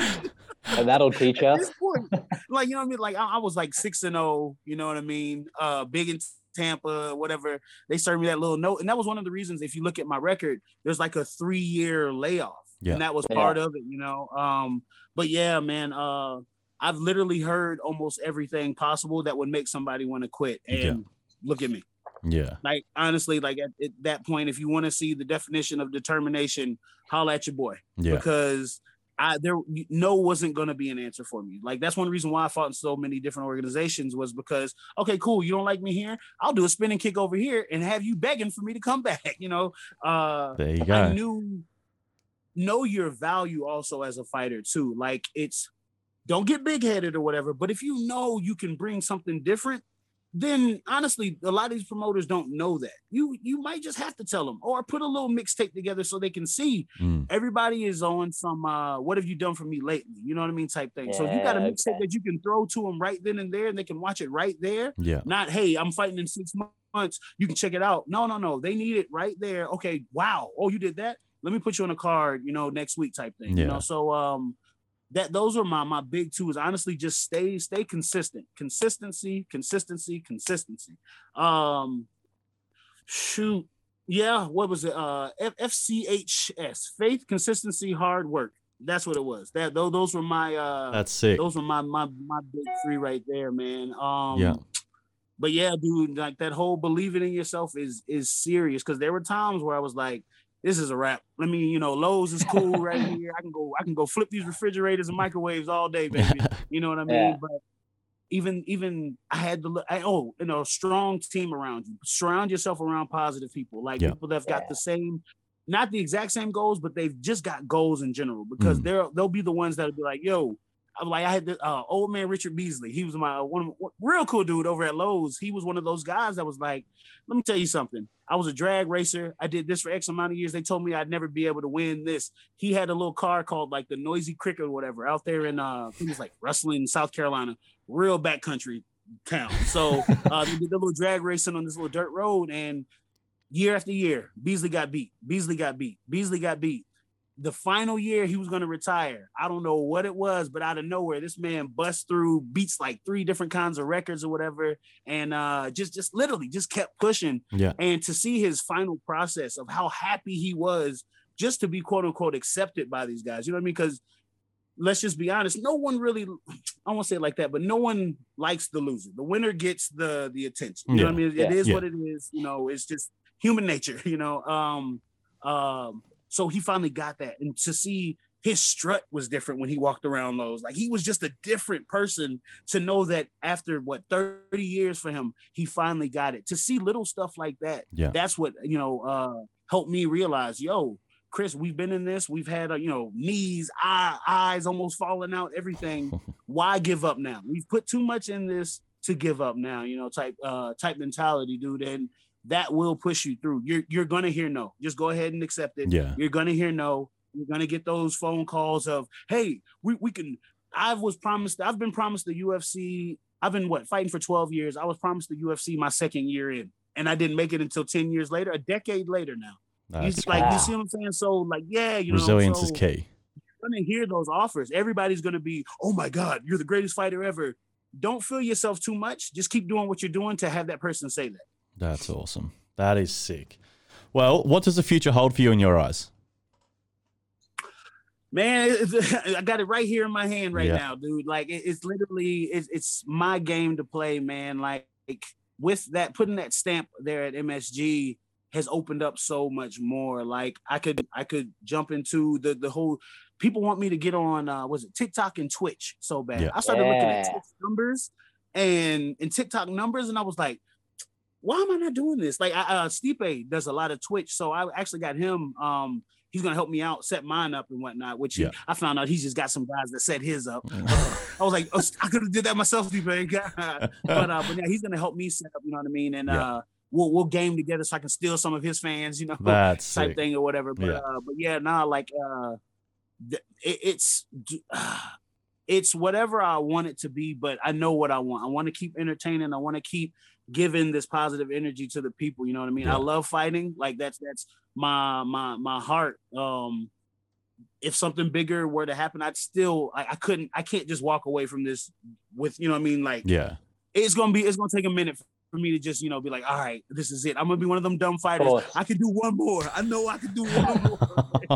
Speaker 1: And that'll teach us.
Speaker 2: point, like you know what I mean? Like I, I was like six and zero. You know what I mean? Uh, big in Tampa, whatever. They served me that little note, and that was one of the reasons. If you look at my record, there's like a three year layoff,
Speaker 3: Yeah.
Speaker 2: and that was
Speaker 1: Yeah.
Speaker 2: part of it. You know. Um, but yeah, man. Uh, I've literally heard almost everything possible that would make somebody want to quit. And
Speaker 3: Yeah.
Speaker 2: look at me.
Speaker 3: Yeah.
Speaker 2: Like honestly, like at, at that point, if you want to see the definition of determination, holla at your boy
Speaker 3: Yeah.
Speaker 2: because I there no wasn't gonna be an answer for me. Like that's one reason why I fought in so many different organizations was because okay, cool, you don't like me here, I'll do a spinning kick over here and have you begging for me to come back. You know, uh,
Speaker 3: There you go.
Speaker 2: I knew know your value also as a fighter too. Like it's don't get big headed or whatever, but if you know you can bring something different, then honestly, a lot of these promoters don't know that. You you might just have to tell them or put a little mixtape together so they can see
Speaker 3: Mm.
Speaker 2: everybody is on some uh what have you done for me lately? You know what I mean? type thing. so if you got a
Speaker 1: Yeah,
Speaker 2: mixtape
Speaker 1: okay.
Speaker 2: that you can throw to them right then and there and they can watch it right there,
Speaker 3: Yeah.
Speaker 2: not hey i'm fighting in six months you can check it out no no no they need it right there okay wow oh you did that let me put you on a card you know next week type thing you
Speaker 3: Yeah.
Speaker 2: know so um that those are my my big two is honestly just stay stay consistent. Consistency consistency consistency. Um shoot. Yeah what was it? Uh F- fchs faith consistency hard work. That's what it was. That though those were my uh
Speaker 3: That's sick.
Speaker 2: those were my my my big three right there, man. Um
Speaker 3: Yeah.
Speaker 2: but yeah, dude, like that whole believing in yourself is is serious. Because there were times where I was like, this is a wrap. Let me, you know, Lowe's is cool right here. I can go, I can go flip these refrigerators and microwaves all day, baby. You know what I mean?
Speaker 1: Yeah.
Speaker 2: But even even I had to look I, oh, you know, strong team around you. Surround yourself around positive people, like
Speaker 3: Yeah.
Speaker 2: people that've got
Speaker 1: Yeah.
Speaker 2: the same not the exact same goals, but they've just got goals in general because
Speaker 3: Mm.
Speaker 2: they're they'll be the ones that'll be like, yo, I'm like I had the uh, old man Richard Beasley. He was my one of real cool dude over at Lowe's. He was one of those guys that was like, let me tell you something. I was a drag racer. I did this for X amount of years. They told me I'd never be able to win this. He had a little car called like the Noisy Cricket or whatever out there in uh, it was like Rustling, South Carolina, real backcountry town. So uh, they did the little drag racing on this little dirt road, and year after year, Beasley got beat. Beasley got beat. Beasley got beat. The final year he was going to retire. I don't know what it was, but out of nowhere, this man bust through beats like three different kinds of records or whatever, and uh, just just literally just kept pushing.
Speaker 3: Yeah.
Speaker 2: And to see his final process of how happy he was just to be quote unquote accepted by these guys, you know what I mean? Because let's just be honest, no one really I won't say it like that, but no one likes the loser. The winner gets the the attention. You know what I mean? It
Speaker 1: Yeah.
Speaker 2: is
Speaker 3: Yeah.
Speaker 2: what it is. You know, it's just human nature. You know, um, um. So he finally got that, and to see his strut was different when he walked around those. Like he was just a different person. To know that after what thirty years for him, he finally got it. To see little stuff like that,
Speaker 3: Yeah.
Speaker 2: that's what you know uh helped me realize. Yo, Chris, we've been in this. We've had, uh, you know, knees, eye, eyes almost falling out, everything. Why give up now? We've put too much in this to give up now, you know, type uh type mentality, dude. And that will push you through. You're you're gonna hear no. Just go ahead and accept it.
Speaker 3: Yeah.
Speaker 2: You're gonna hear no. You're gonna get those phone calls of, hey, we, we can. I was promised. I've been promised the UFC. I've been what fighting for 12 years. I was promised the UFC my second year in, and I didn't make it until 10 years later, a decade later now.
Speaker 3: That's
Speaker 2: It's like
Speaker 1: wow.
Speaker 2: you see what I'm saying. So like, yeah, you know,
Speaker 3: resilience
Speaker 2: so
Speaker 3: is key.
Speaker 2: You're gonna hear those offers. Everybody's gonna be, oh my god, you're the greatest fighter ever. Don't feel yourself too much. Just keep doing what you're doing to have that person say that.
Speaker 3: That's awesome. That is sick. Well, what does the future hold for you in your eyes?
Speaker 2: Man, I got it right here in my hand right
Speaker 3: Yeah.
Speaker 2: now, dude. Like it's literally it's, it's my game to play, man. Like with that putting that stamp there at MSG has opened up so much more. Like I could I could jump into the the whole people want me to get on uh was it TikTok and Twitch so bad.
Speaker 3: Yeah.
Speaker 2: I started looking at
Speaker 1: Yeah.
Speaker 2: Twitch numbers and and TikTok numbers and I was like why am I not doing this? Like I, uh Stipe does a lot of Twitch, so I actually got him um he's gonna help me out, set mine up and whatnot. Which he- I found out he's just got some guys that set his up. I was like, oh, I could have did that myself, Steve. but uh, but yeah, he's gonna help me set up. You know what I mean? And
Speaker 3: Yeah.
Speaker 2: uh, we'll we'll game together so I can steal some of his fans. You know,
Speaker 3: That's
Speaker 2: type
Speaker 3: sick.
Speaker 2: thing or whatever. But
Speaker 3: Yeah.
Speaker 2: uh, but yeah, nah, like uh, th- it, it's it's whatever I want it to be. But I know what I want. I want to keep entertaining. I want to keep giving this positive energy to the people. You know what I mean?
Speaker 3: Yeah.
Speaker 2: I love fighting. Like that's that's my my my heart. Um, if something bigger were to happen, I'd still I, I couldn't I can't just walk away from this with you know what I mean like
Speaker 3: Yeah.
Speaker 2: it's gonna be it's gonna take a minute for me to just you know be like all right this is it I'm gonna be one of them dumb fighters. I can do one more I know I can do one more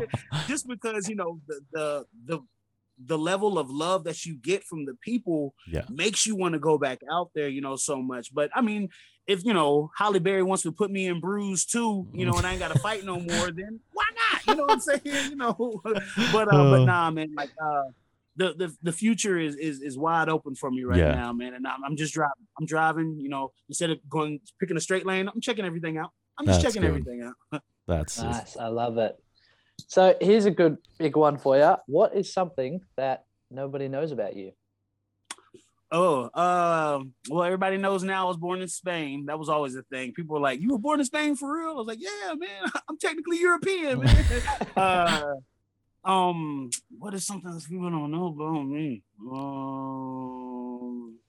Speaker 2: just because you know the the the the level of love that you get from the people
Speaker 3: Yeah.
Speaker 2: makes you want to go back out there you know so much but I mean if you know Halle Berry wants to put me in Bruised too you know and I ain't got to fight no more then why not you know what I'm saying you know but uh, but
Speaker 3: Uh.
Speaker 2: nah man like uh the, the the future is is is wide open for me right
Speaker 3: Yeah.
Speaker 2: now, man. And I'm, I'm just driving. I'm driving. You know, instead of going picking a straight lane, I'm checking everything out. I'm just
Speaker 3: That's
Speaker 2: checking
Speaker 3: good.
Speaker 2: everything out.
Speaker 3: That's sick.
Speaker 1: Nice. I love it. So here's a good big one for you. What is something that nobody knows about you?
Speaker 2: Oh, um, well, everybody knows now I was born in Spain. That was always a thing. People were like, "You were born in Spain for real?" I was like, "Yeah, man. I'm technically European, man." uh, um, what is something that people don't know about me? Um,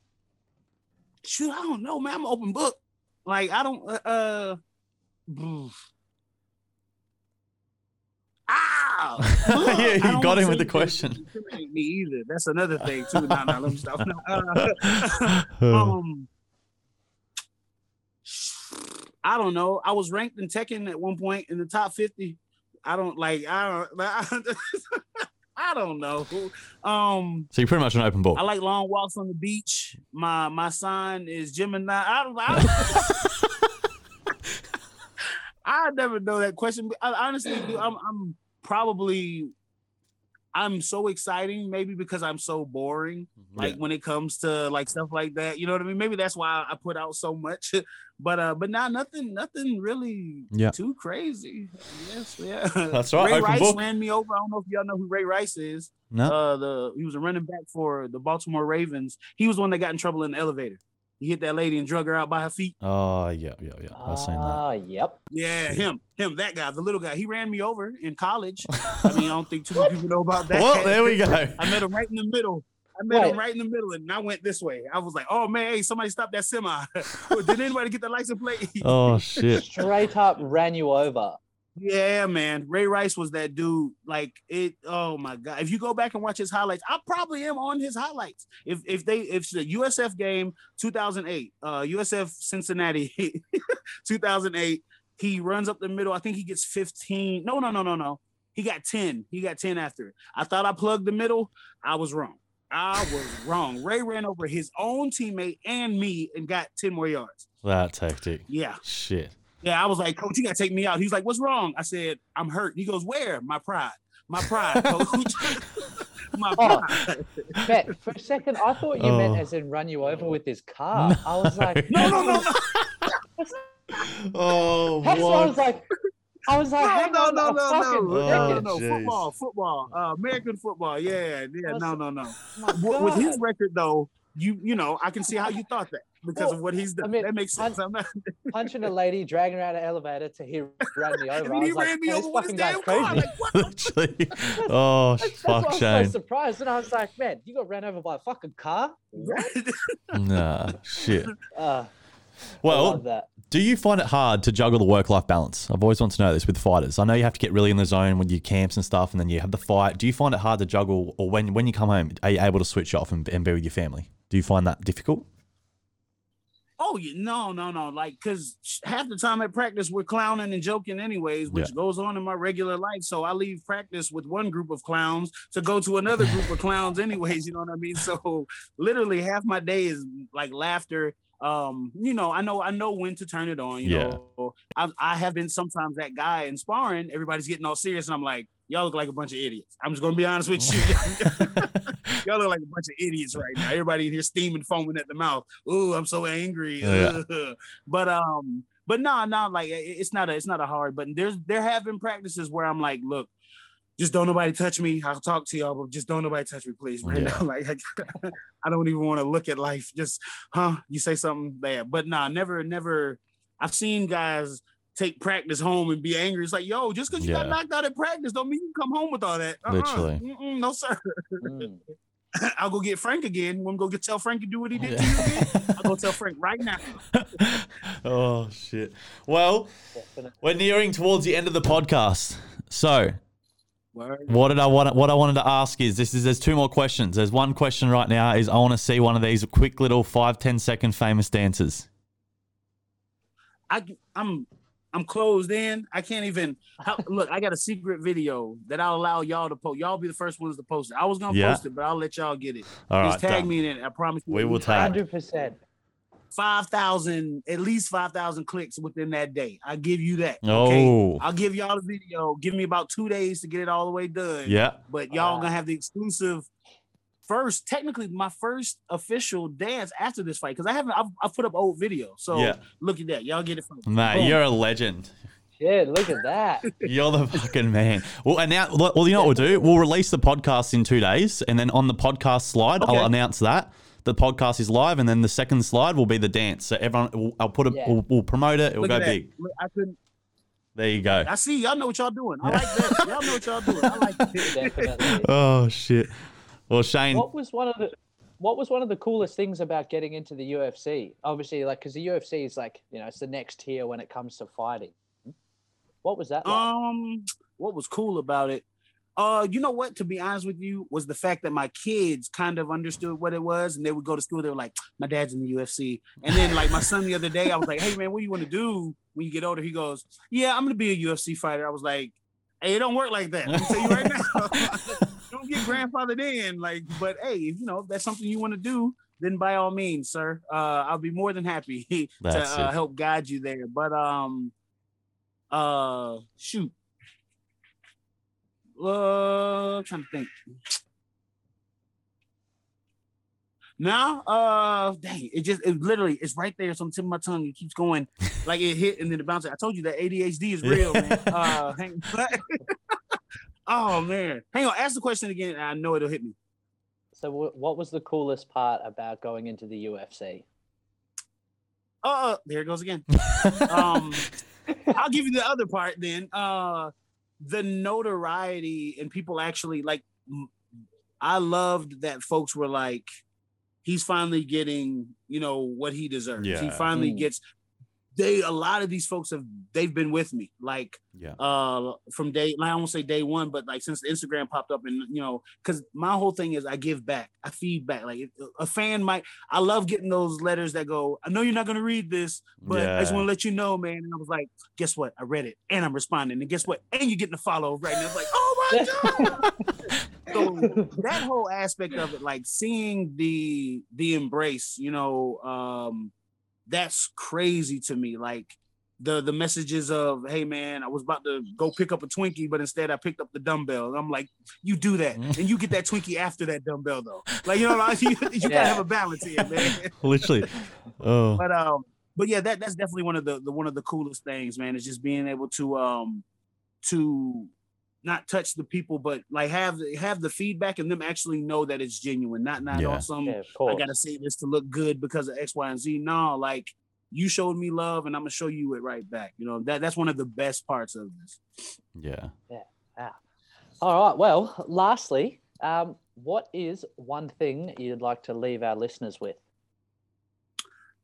Speaker 2: shoot, I don't know, man. I'm an open book. Like I don't. Uh, uh Ah,
Speaker 3: Yeah, you got him with the question.
Speaker 2: Me either. That's another thing too. No, no, let me stop. Uh, um, I don't know. I was ranked in Tekken at one point in the top fifty. I don't like. I don't. I don't know. Um,
Speaker 3: so you're pretty much an open book.
Speaker 2: I like long walks on the beach. My my sign is Gemini. I don't. I, I never know that question. I, honestly, dude, I'm I'm probably I'm so exciting. Maybe because I'm so boring. Like
Speaker 3: Yeah.
Speaker 2: when it comes to like stuff like that. You know what I mean? Maybe that's why I put out so much. But uh, but now nothing, nothing really
Speaker 3: Yeah.
Speaker 2: too crazy. Yes, yeah.
Speaker 3: That's right,
Speaker 2: Ray Rice
Speaker 3: book.
Speaker 2: ran me over. I don't know if y'all know who Ray Rice is
Speaker 3: no.
Speaker 2: uh the he was a running back for the Baltimore Ravens. He was the one that got in trouble in the elevator. He hit that lady and drug her out by her feet.
Speaker 3: oh yeah, yeah, yeah. I've seen that.
Speaker 1: Ah, yep.
Speaker 2: Yeah, him, him, that guy, the little guy. He ran me over in college. I mean, I don't think too many people know about that.
Speaker 3: Well, there we go.
Speaker 2: I met him right in the middle. I met him
Speaker 1: Right.
Speaker 2: right in the middle, and I went this way. I was like, "Oh man, hey, somebody stop that semi! Did anybody get the license plate?"
Speaker 3: Oh shit.
Speaker 1: Straight up ran you over.
Speaker 2: Yeah, man. Ray Rice was that dude. Like it. Oh my god! If you go back and watch his highlights, I probably am on his highlights. If if they if the USF game 2008, uh, USF Cincinnati 2008, he runs up the middle. I think he gets 15. No, no, no, no, no. He got 10. He got 10 after it. I thought I plugged the middle. I was wrong. I was wrong. Ray ran over his own teammate and me and got 10 more yards.
Speaker 3: That tactic.
Speaker 2: Yeah.
Speaker 3: Shit.
Speaker 2: Yeah, I was like, Coach, you gotta take me out. He's like, What's wrong? I said, I'm hurt. He goes, Where? My pride. My pride, coach. My
Speaker 1: Oh.
Speaker 2: pride.
Speaker 1: Matt, for a second, I thought you meant
Speaker 3: Oh.
Speaker 1: as in run you over with his car. I was like,
Speaker 2: No, no, no, no.
Speaker 3: Oh,
Speaker 1: That's why I was like, I was like,
Speaker 2: No,
Speaker 1: hang
Speaker 2: no,
Speaker 1: on
Speaker 2: no, no, no, no, no,
Speaker 3: jeez.
Speaker 2: football, football, uh, American football, yeah, yeah, no, no, no. With with his record though, you you know, I can see how you thought that because
Speaker 1: Well,
Speaker 2: of what he's done.
Speaker 1: I mean,
Speaker 2: that makes sense. I'm
Speaker 1: punching a lady, dragging her out of an elevator to he ran me over.
Speaker 2: and
Speaker 1: I
Speaker 2: then he
Speaker 1: was like,
Speaker 2: ran me over with his
Speaker 1: fucking
Speaker 2: damn car. Like, what? the-
Speaker 3: Literally. Oh,
Speaker 1: That's, that's
Speaker 3: fuck,
Speaker 1: why I was so surprised. And I was like, man, you got ran over by a fucking car?
Speaker 3: Nah, shit.
Speaker 1: Uh,
Speaker 3: Well, do you find it hard to juggle the work life balance? I've always wanted to know this with fighters. I know you have to get really in the zone when you camps and stuff, and then you have the fight. Do you find it hard to juggle, or when, when you come home, are you able to switch off and, and be with your family? Do you find that difficult?
Speaker 2: Oh yeah, no, no, no. Like, cause half the time at practice we're clowning and joking, anyways, which
Speaker 3: Yeah.
Speaker 2: goes on in my regular life. So I leave practice with one group of clowns to go to another group of clowns, anyways. You know what I mean? So literally half my day is like laughter. Um, you know, I know, I know when to turn it on. You
Speaker 3: Yeah.
Speaker 2: know, I, I have been sometimes that guy in sparring. Everybody's getting all serious, and I'm like, y'all look like a bunch of idiots. I'm just gonna be honest with you. Y'all look like a bunch of idiots right now. Everybody in here steaming, foaming at the mouth. Ooh, I'm so angry.
Speaker 3: Yeah.
Speaker 2: But um, but no, no, like it's not a it's not a hard. button. there's there have been practices where I'm like, look, just don't nobody touch me. I'll talk to y'all, but just don't nobody touch me, please. Right
Speaker 3: Yeah.
Speaker 2: now, like I don't even want to look at life. Just huh? You say something bad, but nah, never, never. I've seen guys take practice home and be angry. It's like, yo, just because you got knocked out at practice, don't mean you come home with all that. Uh-uh.
Speaker 3: Literally.
Speaker 2: Mm-mm, no sir.
Speaker 1: Mm.
Speaker 2: I'll go get Frank again. Want to go get tell Frank to do what he did
Speaker 3: Yeah.
Speaker 2: to you again? I'll go tell Frank right now.
Speaker 3: oh, shit. Well, we're nearing towards the end of the podcast. So,
Speaker 2: Word.
Speaker 3: What did I want? What I wanted to ask is this: is there's two more questions. There's one question right now. Is I want to see one of these quick little five ten second famous dances.
Speaker 2: I I'm I'm closed in. I can't even how, look. I got a secret video that I'll allow y'all to post. Y'all be the first ones to post it. I was gonna
Speaker 3: Yeah.
Speaker 2: post it, but I'll let y'all get it.
Speaker 3: All right,
Speaker 2: Just tag
Speaker 3: done.
Speaker 2: me in it. I promise you.
Speaker 3: We will tag.
Speaker 1: 100%.
Speaker 2: five thousand, at least five thousand clicks within that day. I give you that.
Speaker 3: Oh,
Speaker 2: Okay. I'll give y'all the video. Give me about two days to get it all the way done.
Speaker 3: yeah.
Speaker 2: But y'all
Speaker 1: Wow.
Speaker 2: gonna have the exclusive first, technically my first official dance after this fight because I haven't. I've, I've put up old videos, so
Speaker 3: Yeah.
Speaker 2: look at that. Y'all get it from me.
Speaker 3: Mate,
Speaker 2: Boom.
Speaker 3: you're a legend.
Speaker 1: Shit, look at that.
Speaker 3: You're the fucking man. Well, and now, well, you know what we'll do? We'll release the podcast in two days, and then on the podcast slide,
Speaker 2: Okay.
Speaker 3: I'll announce that the podcast is live, and then the second slide will be the dance. So everyone, we'll- I'll put it,
Speaker 1: Yeah.
Speaker 3: we'll, we'll promote it. It will
Speaker 2: Look
Speaker 3: go big.
Speaker 2: Look, I couldn't.
Speaker 3: There you go.
Speaker 2: I see y'all know what y'all doing. I like that. Y'all know what y'all doing. I like that.
Speaker 3: Oh shit. Well, Shane.
Speaker 1: What was one of the what was one of the coolest things about getting into the UFC? Obviously, like because the UFC is like you know it's the next tier when it comes to fighting. What was that like?
Speaker 2: Um, what was cool about it? Uh, you know what? To be honest with you, was the fact that my kids kind of understood what it was, and they would go to school. They were like, "My dad's in the UFC," and then like my son the other day, I was like, "Hey man, what do you want to do when you get older?" He goes, "Yeah, I'm gonna be a UFC fighter." I was like, "Hey, it don't work like that. Let me tell you right now. don't get grandfathered in. Like, but hey, if you know if that's something you want to do, then by all means, sir, uh, I'll be more than happy to uh, help guide you there. But um, uh, shoot. Uh, I'm trying to think. Now, uh, dang, it just it literally it's right there. So I'm tip of my tongue. It keeps going, like it hit and then it bounces. I told you that ADHD is real, man. Uh, oh man, hang on. Ask the question again. and I know it'll hit me.
Speaker 1: So, wh- what was the coolest part about going into the UFC?
Speaker 2: Uh, there it goes again. Um, I'll give you the other part then. Uh, the notoriety and people actually like. I loved that folks were like, he's finally getting, you know, what he deserves. He finally
Speaker 1: Mm.
Speaker 2: gets they a lot of these folks have they've been with me like
Speaker 3: Yeah.
Speaker 2: uh from day I won't say day one, but like since Instagram popped up and you know, because my whole thing is I give back, I feed back. Like a fan might I love getting those letters that go, I know you're not gonna read this, but I just want to let you know, man. And I was like, guess what? I read it and I'm responding. And guess what? And you're getting a follow right now. It's like, oh my god. so that whole aspect of it, like seeing the the embrace, you know, um, that's crazy to me. Like the the messages of, hey man, I was about to go pick up a Twinkie, but instead I picked up the dumbbell. And I'm like, you do that, and you get that Twinkie after that dumbbell though. Like you know, like, you, you gotta have a balance here, man.
Speaker 3: Literally. Oh.
Speaker 2: But um, but yeah, that that's definitely one of the, the one of the coolest things, man. Is just being able to um to not touch the people, but like have have the feedback and them actually know that it's genuine, not not
Speaker 3: Yeah.
Speaker 2: on some
Speaker 1: yeah,
Speaker 2: I gotta say this to look good because of X, Y, and Z. No, like you showed me love and I'm gonna show you it right back. You know, that that's one of the best parts of this.
Speaker 3: Yeah. Yeah.
Speaker 1: All right. Well, lastly, um, what is one thing you'd like to leave our listeners with?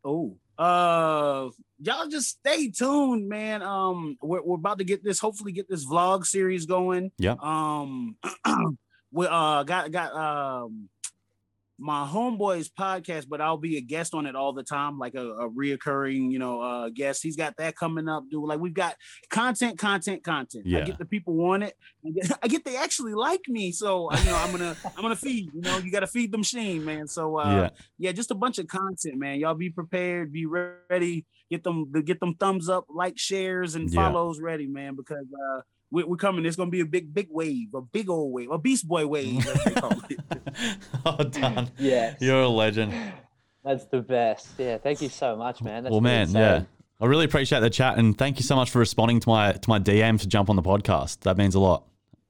Speaker 2: Oh, uh, y'all just stay tuned, man. Um, we're, we're about to get this, hopefully, get this vlog series going.
Speaker 3: Yeah.
Speaker 2: Um, we uh got got um my homeboy's podcast, but I'll be a guest on it all the time, like a, a reoccurring, you know, uh guest. He's got that coming up, dude. Like we've got content, content, content.
Speaker 3: Yeah.
Speaker 2: I get the people want it. I get, I get they actually like me, so you know I'm gonna I'm gonna feed. You know, you got to feed the machine, man. So uh,
Speaker 3: Yeah.
Speaker 2: yeah, just a bunch of content, man. Y'all be prepared, be ready, get them get them thumbs up, like, shares, and
Speaker 3: Yeah.
Speaker 2: follows ready, man, because uh we, we're coming. It's gonna be a big, big wave, a big old wave, a Beastboy wave. as they call it.
Speaker 3: oh, Dan.
Speaker 1: Yeah.
Speaker 3: You're a legend.
Speaker 1: That's the best. Yeah. Thank you so much, man. That's
Speaker 3: well, man,
Speaker 1: insane.
Speaker 3: yeah. I really appreciate the chat and thank you so much for responding to my to my DM to jump on the podcast. That means a lot.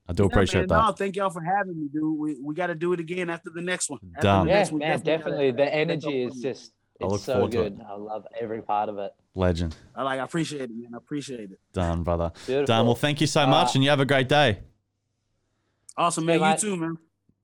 Speaker 3: I do
Speaker 2: Yeah,
Speaker 3: appreciate
Speaker 2: man,
Speaker 3: that.
Speaker 2: No, thank y'all for having me, dude. We, we got to do it again after the next one. After
Speaker 3: Done.
Speaker 2: the
Speaker 1: Yeah,
Speaker 2: next one,
Speaker 1: man,
Speaker 2: gotta-
Speaker 1: definitely. The energy is just
Speaker 3: I look
Speaker 1: it's so
Speaker 3: forward to it.
Speaker 1: good. I love every part of it.
Speaker 3: Legend.
Speaker 2: I like. I appreciate it, man. I appreciate it.
Speaker 3: Done, brother.
Speaker 1: Beautiful.
Speaker 3: Done. Well, thank you so
Speaker 1: All
Speaker 3: much
Speaker 1: right.
Speaker 3: and you have a great day.
Speaker 2: Awesome,
Speaker 1: Okay,
Speaker 2: man. You
Speaker 1: mate.
Speaker 2: too, man.